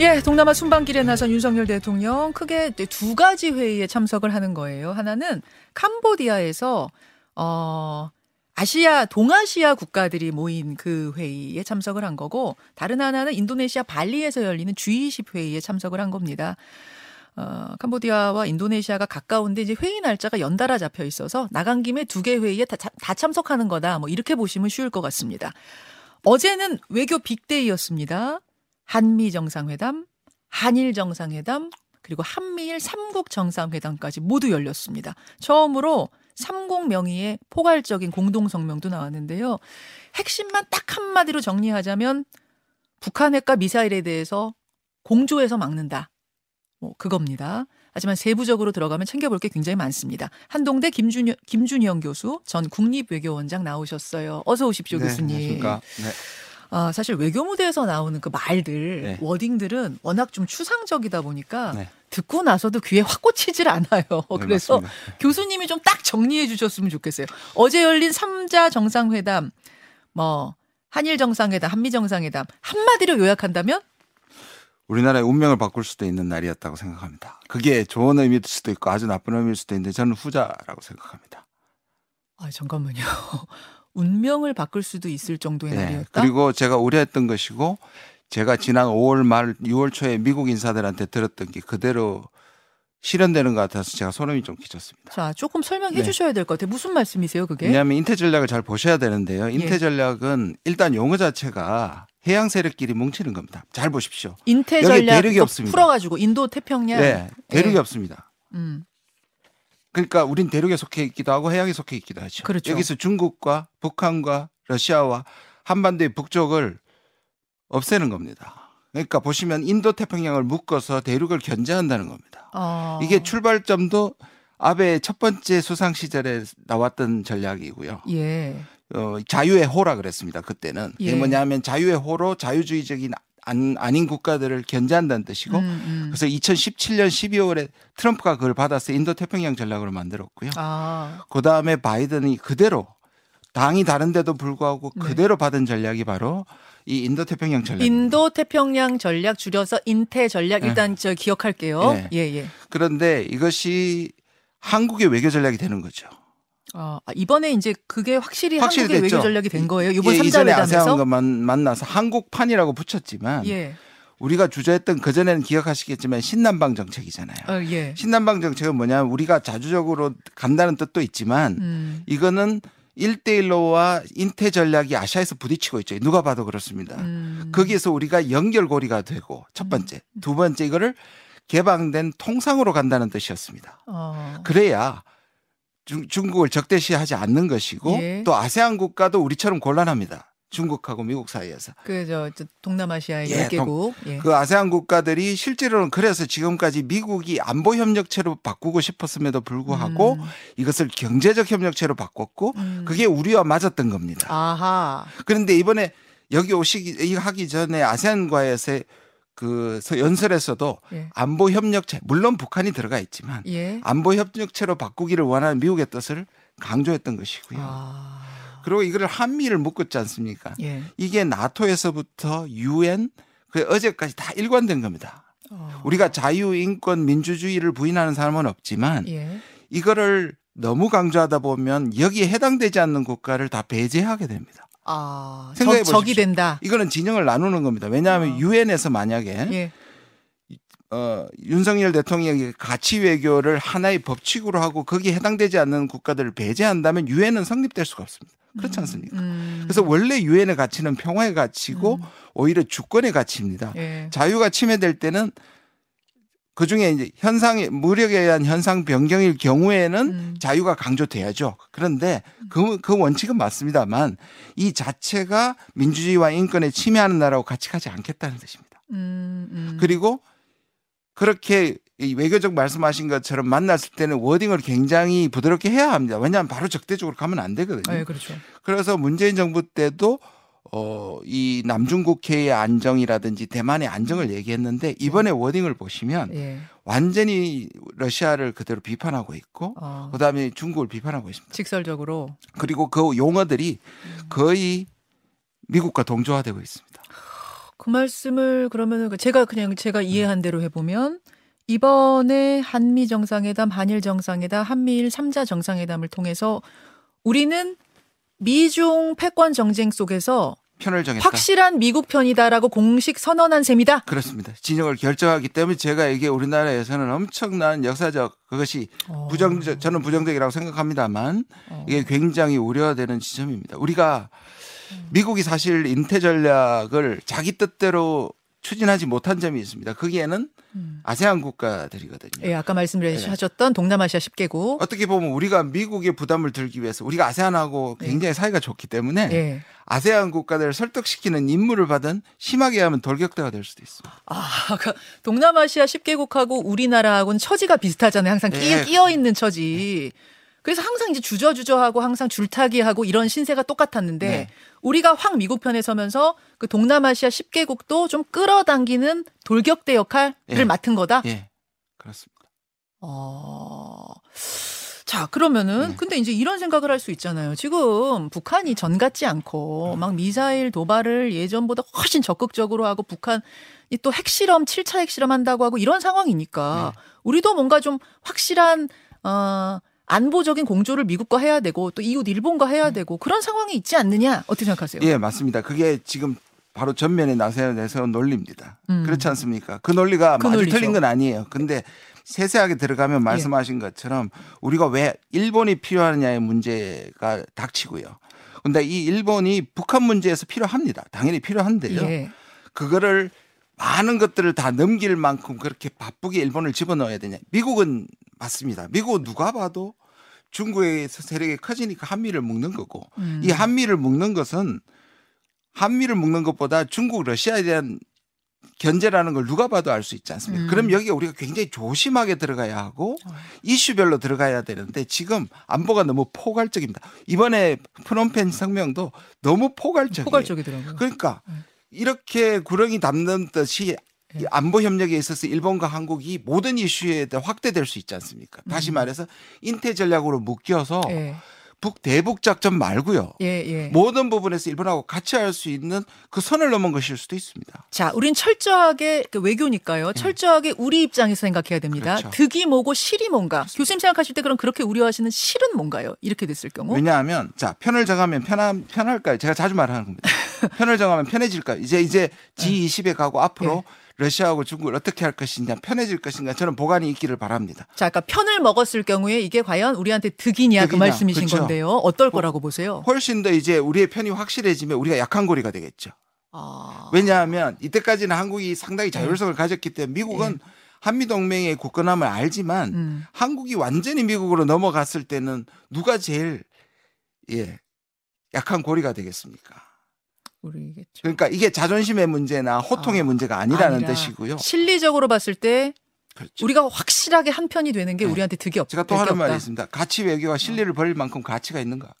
예, 동남아 순방길에 나선 윤석열 대통령 크게 두 가지 회의에 참석을 하는 거예요. 하나는 캄보디아에서 어 아시아 동아시아 국가들이 모인 그 회의에 참석을 한 거고 다른 하나는 인도네시아 발리에서 열리는 G20 회의에 참석을 한 겁니다. 어, 캄보디아와 인도네시아가 가까운데 이제 회의 날짜가 연달아 잡혀 있어서 나간 김에 두 개 회의에 다, 다 참석하는 거다. 뭐 이렇게 보시면 쉬울 것 같습니다. 어제는 외교 빅데이였습니다. 한미 정상회담, 한일 정상회담, 그리고 한미일 삼국 정상회담까지 모두 열렸습니다. 처음으로 삼국 명의의 포괄적인 공동 성명도 나왔는데요. 핵심만 딱 한마디로 정리하자면 북한 핵과 미사일에 대해서 공조해서 막는다. 뭐 그겁니다. 하지만 세부적으로 들어가면 챙겨볼 게 굉장히 많습니다. 한동대 김준영, 김준영 교수 전 국립외교원장 나오셨어요. 어서 오십시오, 네, 교수님. 안녕하십니까. 네. 아, 사실 외교 무대에서 나오는 그 말들, 네. 워딩들은 워낙 좀 추상적이다 보니까 네. 듣고 나서도 귀에 확 꽂히질 않아요. 네, 그래서 맞습니다. 교수님이 좀 딱 정리해 주셨으면 좋겠어요. 어제 열린 3자 정상회담, 뭐, 한일 정상회담, 한미 정상회담, 한마디로 요약한다면? 우리나라의 운명을 바꿀 수도 있는 날이었다고 생각합니다. 그게 좋은 의미일 수도 있고 아주 나쁜 의미일 수도 있는데 저는 후자라고 생각합니다. 아, 잠깐만요. 운명을 바꿀 수도 있을 정도의 네. 날이었다? 그리고 제가 우려했던 것이고 제가 지난 5월 말 6월 초에 미국 인사들한테 들었던 게 그대로 실현되는 것 같아서 제가 소름이 좀 끼쳤습니다. 자, 조금 설명해 네. 주셔야 될 것 같아요. 무슨 말씀이세요, 그게? 왜냐하면 인태 전략을 잘 보셔야 되는데요. 인태 예. 전략은 일단 용어 자체가 해양 세력끼리 뭉치는 겁니다. 잘 보십시오. 인태 전략 대륙이 또 없습니다. 풀어가지고 인도 태평양. 네, 대륙이 예. 없습니다. 음, 그러니까 우린 대륙에 속해 있기도 하고 해양에 속해 있기도 하죠. 그렇죠. 여기서 중국과 북한과 러시아와 한반도의 북쪽을 없애는 겁니다. 그러니까 보시면 인도 태평양을 묶어서 대륙을 견제한다는 겁니다. 어. 이게 출발점도 아베의 첫 번째 수상 시절에 나왔던 전략이고요. 예. 어, 자유의 호라 그랬습니다. 그때는 이게 예. 뭐냐면 자유의 호로 자유주의적인 안, 아닌 국가들을 견제한다는 뜻이고 음, 음. 그래서 2017년 12월에 트럼프가 그걸 받아서 인도 태평양 전략으로 만들었고요. 아, 그 다음에 바이든이 그대로 당이 다른데도 불구하고 네. 그대로 받은 전략이 바로 이 인도 태평양 전략. 인도 태평양 전략 줄여서 인태 전략 네. 일단 저 기억할게요. 네. 예, 예. 그런데 이것이 한국의 외교 전략이 되는 거죠. 어, 아, 이번에 이제 그게 확실히, 확실히 한국의 됐죠. 외교 전략이 된 거예요. 이번 예, 삼자 이전에 회담에서. 아세안과 만, 만나서 한국판이라고 붙였지만 예. 우리가 주저했던 그 전에는 기억하시겠지만 신남방 정책이잖아요. 어, 예. 신남방 정책은 뭐냐면 우리가 자주적으로 간다는 뜻도 있지만 음. 이거는 1대1로와 인태 전략이 아시아에서 부딪히고 있죠. 누가 봐도 그렇습니다. 음. 거기에서 우리가 연결고리가 되고 첫 번째, 두 번째 이거를 개방된 통상으로 간다는 뜻이었습니다. 어. 그래야 중, 중국을 적대시하지 않는 것이고 예. 또 아세안 국가도 우리처럼 곤란합니다. 중국하고 미국 사이에서. 그, 저, 저 동남아시아의 예, 10개국. 예. 그 아세안 국가들이 실제로는 그래서 지금까지 미국이 안보 협력체로 바꾸고 싶었음에도 불구하고 음. 이것을 경제적 협력체로 바꿨고 음. 그게 우리와 맞았던 겁니다. 아하. 그런데 이번에 여기 오시기 이거 하기 전에 아세안과에서의 그 서- 연설에서도 예. 안보 협력체 물론 북한이 들어가 있지만 예. 안보 협력체로 바꾸기를 원하는 미국의 뜻을 강조했던 것이고요. 아. 그리고 이거를 한미를 묶었지 않습니까? 예. 이게 나토에서부터 유엔 그 어제까지 다 일관된 겁니다. 어. 우리가 자유, 인권, 민주주의를 부인하는 사람은 없지만 예. 이거를 너무 강조하다 보면 여기에 해당되지 않는 국가를 다 배제하게 됩니다. 아, 생각해 적, 적이 보십시오. 된다. 이거는 진영을 나누는 겁니다. 왜냐하면 어. 유엔에서 만약에 예. 어, 윤석열 대통령이 가치 외교를 하나의 법칙으로 하고 거기에 해당되지 않는 국가들을 배제한다면 유엔은 성립될 수가 없습니다. 그렇지 않습니까? 음. 그래서 원래 유엔의 가치는 평화의 가치고 음. 오히려 주권의 가치입니다. 예. 자유가 침해될 때는 그 중에 이제 현상의 무력에 의한 현상 변경일 경우에는 음. 자유가 강조돼야죠. 그런데 그, 그 원칙은 맞습니다만 이 자체가 민주주의와 인권에 침해하는 나라고 같이 가지 않겠다는 뜻입니다. 음, 음. 그리고 그렇게 이 외교적 말씀하신 것처럼 만났을 때는 워딩을 굉장히 부드럽게 해야 합니다. 왜냐하면 바로 적대적으로 가면 안 되거든요. 예, 그렇죠. 그래서 문재인 정부 때도 어, 이 남중국해의 안정이라든지 대만의 안정을 얘기했는데 이번에 워딩을 보시면 예. 완전히 러시아를 그대로 비판하고 있고 어. 그다음에 중국을 비판하고 있습니다. 직설적으로 그리고 그 용어들이 거의 미국과 동조화되고 있습니다. 그 말씀을 그러면은 제가 그냥 제가 이해한 대로 해보면 이번에 한미 정상회담, 한일 정상회담, 한미일 3자 정상회담을 통해서 우리는 미중 패권 정쟁 속에서 편을 정했다. 확실한 미국 편이다라고 공식 선언한 셈이다. 그렇습니다. 진영을 결정하기 때문에 제가 이게 우리나라에서는 엄청난 역사적 그것이 어. 부정 저는 부정적이라고 생각합니다만 어. 이게 굉장히 우려되는 지점입니다. 우리가 미국이 사실 인태 전략을 자기 뜻대로 추진하지 못한 점이 있습니다. 거기에는 음. 아세안 국가들이거든요. 예, 아까 말씀하셨던 네. 동남아시아 10개국. 어떻게 보면 우리가 미국의 부담을 들기 위해서 우리가 아세안하고 네. 굉장히 사이가 좋기 때문에 예. 아세안 국가들을 설득시키는 임무를 받은 심하게 하면 돌격대가 될 수도 있습니다. 아, 그 동남아시아 10개국하고 우리나라하고는 처지가 비슷하잖아요. 항상 끼, 예. 끼어 있는 처지. 그래서 항상 이제 주저주저하고 항상 줄타기하고 이런 신세가 똑같았는데 네. 우리가 확 미국 편에 서면서 그 동남아시아 10개국도 좀 끌어당기는 돌격대 역할을 예. 맡은 거다. 예, 그렇습니다. 어. 자, 그러면은 네. 근데 이제 이런 생각을 할 수 있잖아요. 지금 북한이 전 같지 않고 막 미사일 도발을 예전보다 훨씬 적극적으로 하고 북한이 또 핵실험, 7차 핵실험 한다고 하고 이런 상황이니까 네. 우리도 뭔가 좀 확실한 어 안보적인 공조를 미국과 해야 되고 또 이웃 일본과 해야 되고 그런 상황이 있지 않느냐? 어떻게 생각하세요? 음. 예, 맞습니다. 그게 지금 바로 전면에 나서 내세운 논리입니다. 음. 그렇지 않습니까? 그 논리가 그 아주. 틀린 건 아니에요. 근데 세세하게 들어가면 말씀하신 것처럼 우리가 왜 일본이 필요하느냐의 문제가 닥치고요. 근데 이 일본이 북한 문제에서 필요합니다. 당연히 필요한데요. 예. 그거를 많은 것들을 다 넘길 만큼 그렇게 바쁘게 일본을 집어넣어야 되냐. 미국은 맞습니다. 미국은 누가 봐도 중국에서 세력이 커지니까 한미를 묶는 거고 음. 이 한미를 묶는 것은 한미를 묶는 것보다 중국 러시아에 대한 견제라는 걸 누가 봐도 알 수 있지 않습니까? 음. 그럼 여기에 우리가 굉장히 조심하게 들어가야 하고 어. 이슈별로 들어가야 되는데 지금 안보가 너무 포괄적입니다. 이번에 프놈펜 성명도 너무 포괄적이에요. 포괄적이더라고요. 그러니까 음. 이렇게 구렁이 담는 듯이 이 예. 안보 협력에 있어서 일본과 한국이 모든 이슈에 대해 확대될 수 있지 않습니까? 다시 음. 말해서 인태 전략으로 묶여서 예. 북 대북 작전 말고요. 예, 예. 모든 부분에서 일본하고 같이 할 수 있는 그 선을 넘은 것일 수도 있습니다. 자, 우린 철저하게 그 외교니까요. 철저하게 우리 입장에서 생각해야 됩니다. 음. 그렇죠. 득이 뭐고 실이 뭔가. 교수님 생각하실 때 그럼 그렇게 우려하시는 실은 뭔가요? 이렇게 됐을 경우. 왜냐하면 자 편을 정하면 편함 편할까요? 제가 자주 말하는 겁니다. 편을 정하면 편해질까요? 이제 이제 G20에 가고 앞으로 네. 러시아하고 중국을 어떻게 할 것이냐 편해질 것인가 저는 보관이 있기를 바랍니다. 자, 아까 편을 먹었을 경우에 이게 과연 우리한테 득이냐 그 득이냐. 말씀이신 그렇죠. 건데요. 어떨 거라고 보세요? 훨씬 더 이제 우리의 편이 확실해지면 우리가 약한 고리가 되겠죠. 아. 왜냐하면 이때까지는 한국이 상당히 자율성을 가졌기 때문에 미국은 한미 동맹의 굳건함을 알지만 음. 한국이 완전히 미국으로 넘어갔을 때는 누가 제일 예 약한 고리가 되겠습니까? 우리겠죠. 그러니까 이게 자존심의 문제나 호통의 아, 문제가 아니라는 아니라 뜻이고요. 실리적으로 봤을 때 그렇죠. 우리가 확실하게 한 편이 되는 게 네. 우리한테 득이 없. 제가 또 하는 말이. 있습니다. 가치 외교가 실리를 벌릴 만큼 가치가 있는가?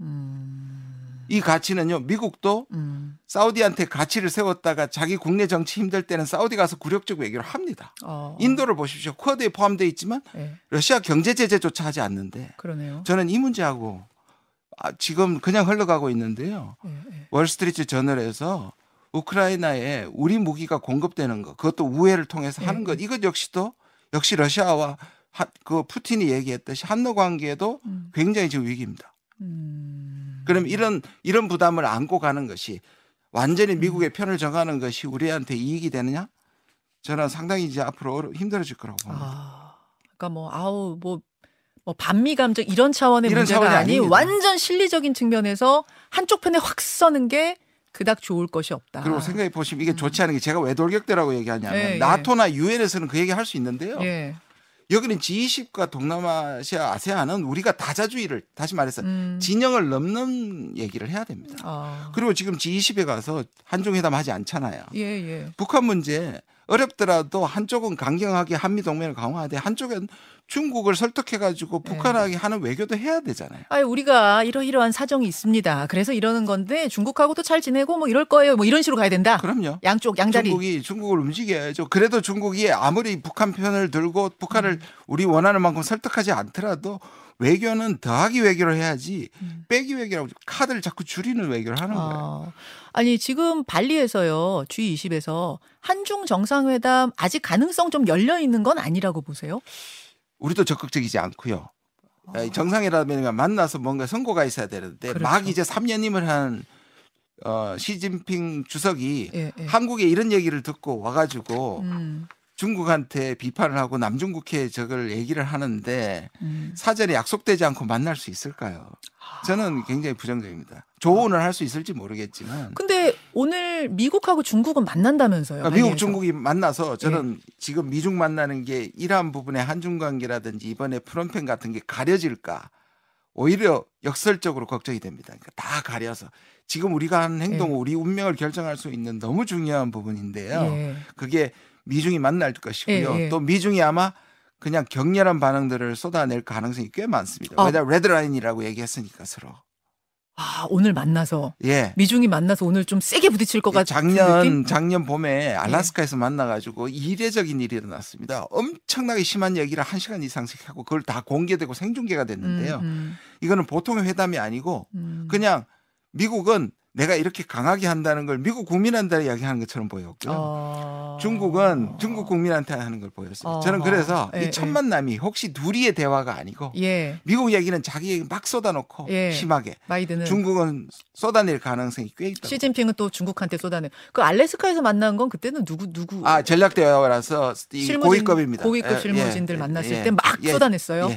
음. 이 가치는요. 미국도 음. 사우디한테 가치를 세웠다가 자기 국내 정치 힘들 때는 사우디 가서 굴욕적 외교를 합니다. 어. 인도를 보십시오. 쿼드에 포함되어 있지만 예. 러시아 경제 제재조차 하지 않는데 그러네요. 저는 이 문제하고 아, 지금 그냥 흘러가고 있는데요. 예, 예. 월스트리트 저널에서 우크라이나에 우리 무기가 공급되는 것, 그것도 우회를 통해서 네. 하는 것, 이것 역시도 역시 러시아와 하- 그 푸틴이 얘기했듯이 한러 관계도 음. 굉장히 지금 위기입니다. 음. 그럼 이런 이런 부담을 안고 가는 것이 완전히 미국의 편을 정하는 것이 우리한테 이익이 되느냐? 저는 상당히 이제 앞으로 힘들어질 거라고 봅니다. 아, 그러니까 뭐 아우 뭐. 뭐 반미 감정 이런 차원의 이런 문제가 아닙니다. 완전 실리적인 측면에서 한쪽 편에 확 서는 게 그닥 좋을 것이 없다. 그리고 생각해 보시면 이게 좋지 않은 게 제가 왜 돌격대라고 얘기하냐면 예, 예. 나토나 유엔에서는 그 얘기 할 수 있는데요. 예. 여기는 G20과 동남아시아 아세안은 우리가 다자주의를 다시 말해서 음. 진영을 넘는 얘기를 해야 됩니다. 아. 그리고 지금 G20에 가서 한중 회담 하지 않잖아요. 예, 예. 북한 문제 어렵더라도 한쪽은 강경하게 한미 동맹을 강화하되 한쪽은 중국을 설득해 가지고 네. 북한하게 하는 외교도 해야 되잖아요. 아, 우리가 이러이러한 사정이 있습니다. 그래서 이러는 건데 중국하고도 잘 지내고 뭐 이럴 거예요. 뭐 이런 식으로 가야 된다. 그럼요. 양쪽 양다리. 중국이 중국을 움직여야죠. 그래도 중국이 아무리 북한 편을 들고 북한을 우리 원하는 만큼 설득하지 않더라도 외교는 더하기 외교를 해야지 음. 빼기 외교라고 카드를 자꾸 줄이는 외교를 하는 거예요. 아, 아니 지금 발리에서요 G20에서 한중 정상회담 아직 가능성 좀 열려 있는 건 아니라고 보세요? 우리도 적극적이지 않고요. 에, 정상회담이면 만나서 뭔가 선고가 있어야 되는데 아. 그렇죠. 막 이제 3년임을 한 어, 시진핑 주석이 예, 예. 한국에 이런 얘기를 듣고 와가지고 음, 중국한테 비판을 하고 남중국해 저걸 얘기를 하는데 음. 사전에 약속되지 않고 만날 수 있을까요? 저는 굉장히 부정적입니다. 조언을 할 수 있을지 모르겠지만 근데 오늘 미국하고 중국은 만난다면서요? 그러니까 미국. 중국이 만나서 예. 저는 지금 미중 만나는 게 이러한 부분의 한중 관계라든지 이번에 프롬펜 같은 게 가려질까 오히려 역설적으로 걱정이 됩니다. 그러니까 다 가려서 지금 우리가 하는 행동은 예. 우리 운명을 결정할 수 있는 너무 중요한 부분인데요. 예. 그게 미중이 만날 것이고요. 예, 예. 또 미중이 아마 그냥 격렬한 반응들을 쏟아낼 가능성이 꽤 많습니다. 아. 왜냐 레드라인이라고 얘기했으니까 서로. 아 오늘 만나서 예. 미중이 만나서 오늘 좀 세게 부딪힐 것 같은 작년 느낌? 작년 봄에 알라스카에서 만나가지고 이례적인 일이 일어났습니다. 엄청나게 심한 얘기를 한 시간 이상씩 하고 그걸 다 공개되고 생중계가 됐는데요. 음, 이거는 보통의 회담이 아니고 음. 그냥 미국은 내가 이렇게 강하게 한다는 걸 미국 국민한테 이야기하는 것처럼 보였고요. 어. 중국은 중국 국민한테 하는 걸 보였어요. 저는 어허. 그래서 예, 이첫 만남이 혹시 둘이의 대화가 아니고 예 미국 얘기는 자기 얘기 막 쏟아놓고 예. 심하게 바이든은 중국은 쏟아낼 가능성이 꽤 있다. 시진핑은 또 중국한테 쏟아내. 그 알래스카에서 만난 건 그때는 누구 누구 아 전략 대화라서 이 실무진, 고위급입니다. 고위급 예, 실무진들 예, 만났을 예, 때막 예, 쏟아냈어요.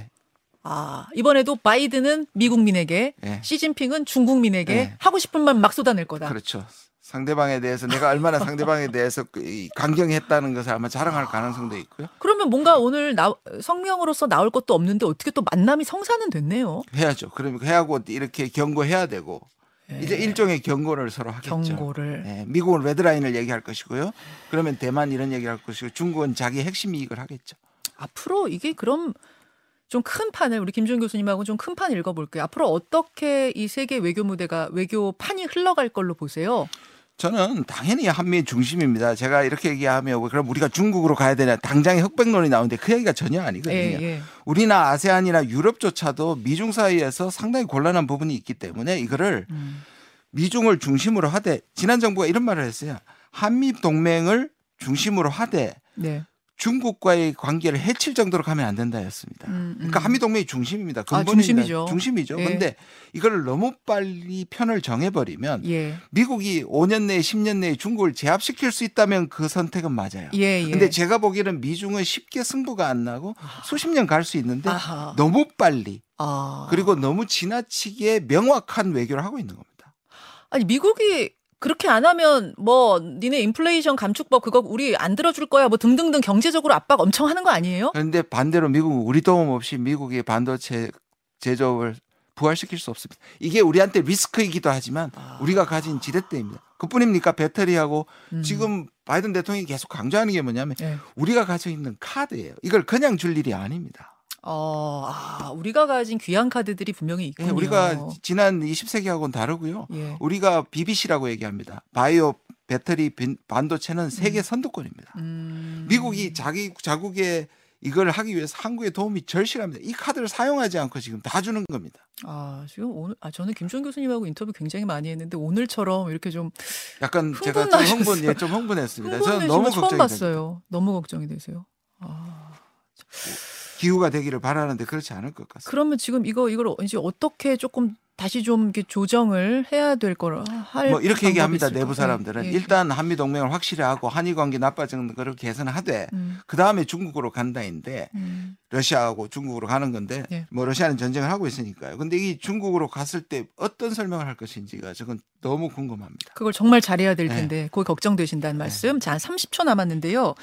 예, 아 이번에도 바이든은 미국민에게 예. 시진핑은 중국민에게 예. 하고 싶은 말 막 쏟아낼 거다. 그렇죠. 상대방에 대해서 내가 얼마나 상대방에 대해서 그이 강경했다는 것을 아마 자랑할 가능성도 있고요. 그러면 뭔가 오늘 나, 성명으로서 나올 것도 없는데 어떻게 또 만남이 성사는 됐네요. 해야죠. 그러면 해하고 이렇게 경고해야 되고 예. 이제 일종의 경고를 서로 하겠죠. 경고를. 예, 미국은 레드라인을 얘기할 것이고요. 그러면 대만 이런 얘기를 할 것이고 중국은 자기 핵심 이익을 하겠죠. 앞으로 이게 그럼 좀 큰 판을 우리 김준 교수님하고 좀 큰 판 읽어볼게요. 앞으로 어떻게 이 세계 외교 무대가 외교 판이 흘러갈 걸로 보세요? 저는 당연히 한미의 중심입니다. 제가 이렇게 얘기하면 그럼 우리가 중국으로 가야 되냐 당장의 흑백론이 나오는데 그 얘기가 전혀 아니거든요. 예, 예. 우리나 아세안이나 유럽조차도 미중 사이에서 상당히 곤란한 부분이 있기 때문에 이거를 음. 미중을 중심으로 하되 지난 정부가 이런 말을 했어요. 한미 동맹을 중심으로 하되 네. 중국과의 관계를 해칠 정도로 가면 안 된다였습니다. 음, 음. 그러니까 한미 동맹이 중심입니다. 아, 근본입니다. 중심이죠. 중심이죠. 예. 그런데 이거를 너무 빨리 편을 정해버리면 예. 미국이 5년 내에 10년 내에 중국을 제압시킬 수 있다면 그 선택은 맞아요. 예, 예. 근데 제가 보기에는 미중은 쉽게 승부가 안 나고 수십 년 갈 수 있는데 아하. 너무 빨리 아. 그리고 너무 지나치게 명확한 외교를 하고 있는 겁니다. 아니 미국이 그렇게 안 하면 뭐 니네 인플레이션 감축법 그거 우리 안 들어줄 거야 뭐 등등등 경제적으로 압박 엄청 하는 거 아니에요? 그런데 반대로 미국은 우리 도움 없이 미국의 반도체 제조업을 부활시킬 수 없습니다. 이게 우리한테 리스크이기도 하지만 아. 우리가 가진 지렛대입니다. 그뿐입니까? 배터리하고 음. 지금 바이든 대통령이 계속 강조하는 게 뭐냐면 예. 우리가 가지고 있는 카드예요. 이걸 그냥 줄 일이 아닙니다. 어, 아, 우리가 가진 귀한 카드들이 분명히 예, 있군요. 우리가 지난 20세기하고는 다르고요. 예. 우리가 BBC라고 얘기합니다. 바이오 배터리 빈- 반도체는 세계 선두권입니다. 음. 미국이 자기 자국의 이걸 하기 위해서 한국의 도움이 절실합니다. 이 카드를 사용하지 않고 지금 다 주는 겁니다. 아, 지금 오늘 아 저는 김준 교수님하고 인터뷰 굉장히 많이 했는데 오늘처럼 이렇게 좀 약간 제가 좀. 흥분, 예, 좀 흥분했습니다. 저는 너무 걱정이 됩니다. 봤어요. 너무 걱정이 되세요. 아. 기후가 되기를 바라는데 그렇지 않을 것 같습니다. 그러면 지금 이거 이걸 이제 어떻게 조금 다시 좀 이렇게 조정을 해야 될 거라 할뭐 이렇게 얘기합니다. 있을까? 내부 사람들은 예, 예. 일단 한미 동맹을 확실히 하고 한일 관계 나빠지는 거를 개선하되 음, 그 다음에 중국으로 간다인데 음. 러시아하고 중국으로 가는 건데 예. 뭐 러시아는 전쟁을 하고 있으니까요. 근데 이 중국으로 갔을 때 어떤 설명을 할 것인지가 저건 너무 궁금합니다. 그걸 정말 잘해야 될 네. 텐데 거기 걱정되신다는 말씀. 자, 한 30초 남았는데요.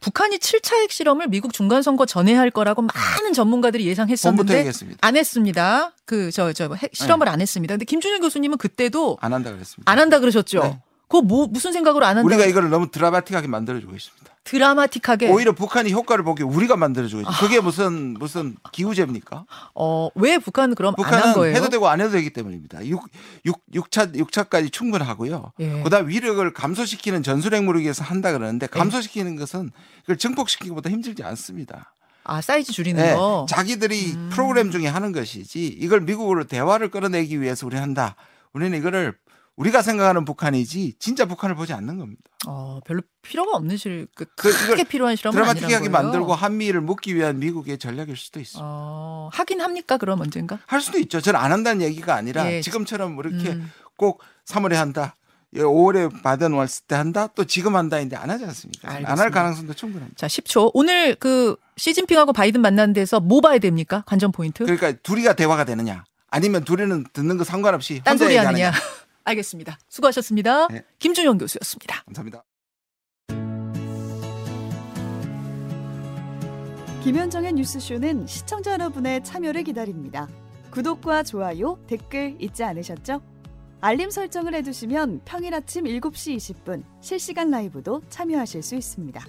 북한이 7차 핵실험을 미국 중간 선거 전에 할 거라고 많은 전문가들이 예상했었는데. 안 했습니다. 그 저저핵 실험을 안 했습니다. 근데 김준일 교수님은 그때도 안 한다 그랬습니다. 안 한다 그러셨죠. 네. 그거 뭐 무슨 생각으로 안 한다? 우리가 이거를 너무 드라마틱하게 만들어 주고 있습니다. 드라마틱하게 오히려 북한이 효과를 보기 우리가 만들어주고 있죠. 그게 무슨 무슨 기우제입니까? 어, 왜 북한은 그럼 안한 북한은 거예요? 해도 되고 안 해도 되기 때문입니다. 6, 6, 6차, 6차까지 충분하고요. 예. 그다음 위력을 감소시키는 전술핵무를 위해서 한다 그러는데 감소시키는 것은 그걸 증폭시키기보다 힘들지 않습니다. 아 사이즈 줄이는 네, 거. 자기들이 음. 프로그램 중에 하는 것이지 이걸 미국으로 대화를 끌어내기 위해서 우리 한다. 우리는 이거를 우리가 생각하는 북한이지 진짜 북한을 보지 않는 겁니다. 어 별로 필요가 없는 실 그, 그 크게 필요한 실험은 드라마틱하게. 만들고 한미를 묶기 위한 미국의 전략일 수도 있어. 요 어, 하긴 합니까 그럼 언젠가? 할 수도 있죠. 저는 안 한다는 얘기가 아니라 예. 지금처럼 이렇게 음. 꼭 3월에 한다. 5월에 바든 왔을 때 한다. 또 지금 한다인데 안 하지 않습니까? 안 할. 가능성도 충분합니다. 자 10초. 오늘 그 시진핑하고 바이든 만난 데서 뭐 봐야 됩니까? 관전 포인트? 그러니까 둘이가 대화가 되느냐? 아니면 둘이는 듣는 거 상관없이 딴 혼자 얘기하느냐? 하느냐? 알겠습니다. 수고하셨습니다. 네. 김준영 교수였습니다. 감사합니다. 김현정의 뉴스쇼는 시청자 여러분의 참여를 기다립니다. 구독과 좋아요, 댓글 잊지 않으셨죠? 알림 설정을 해두시면 평일 아침 7시 20분 실시간 라이브도 참여하실 수 있습니다.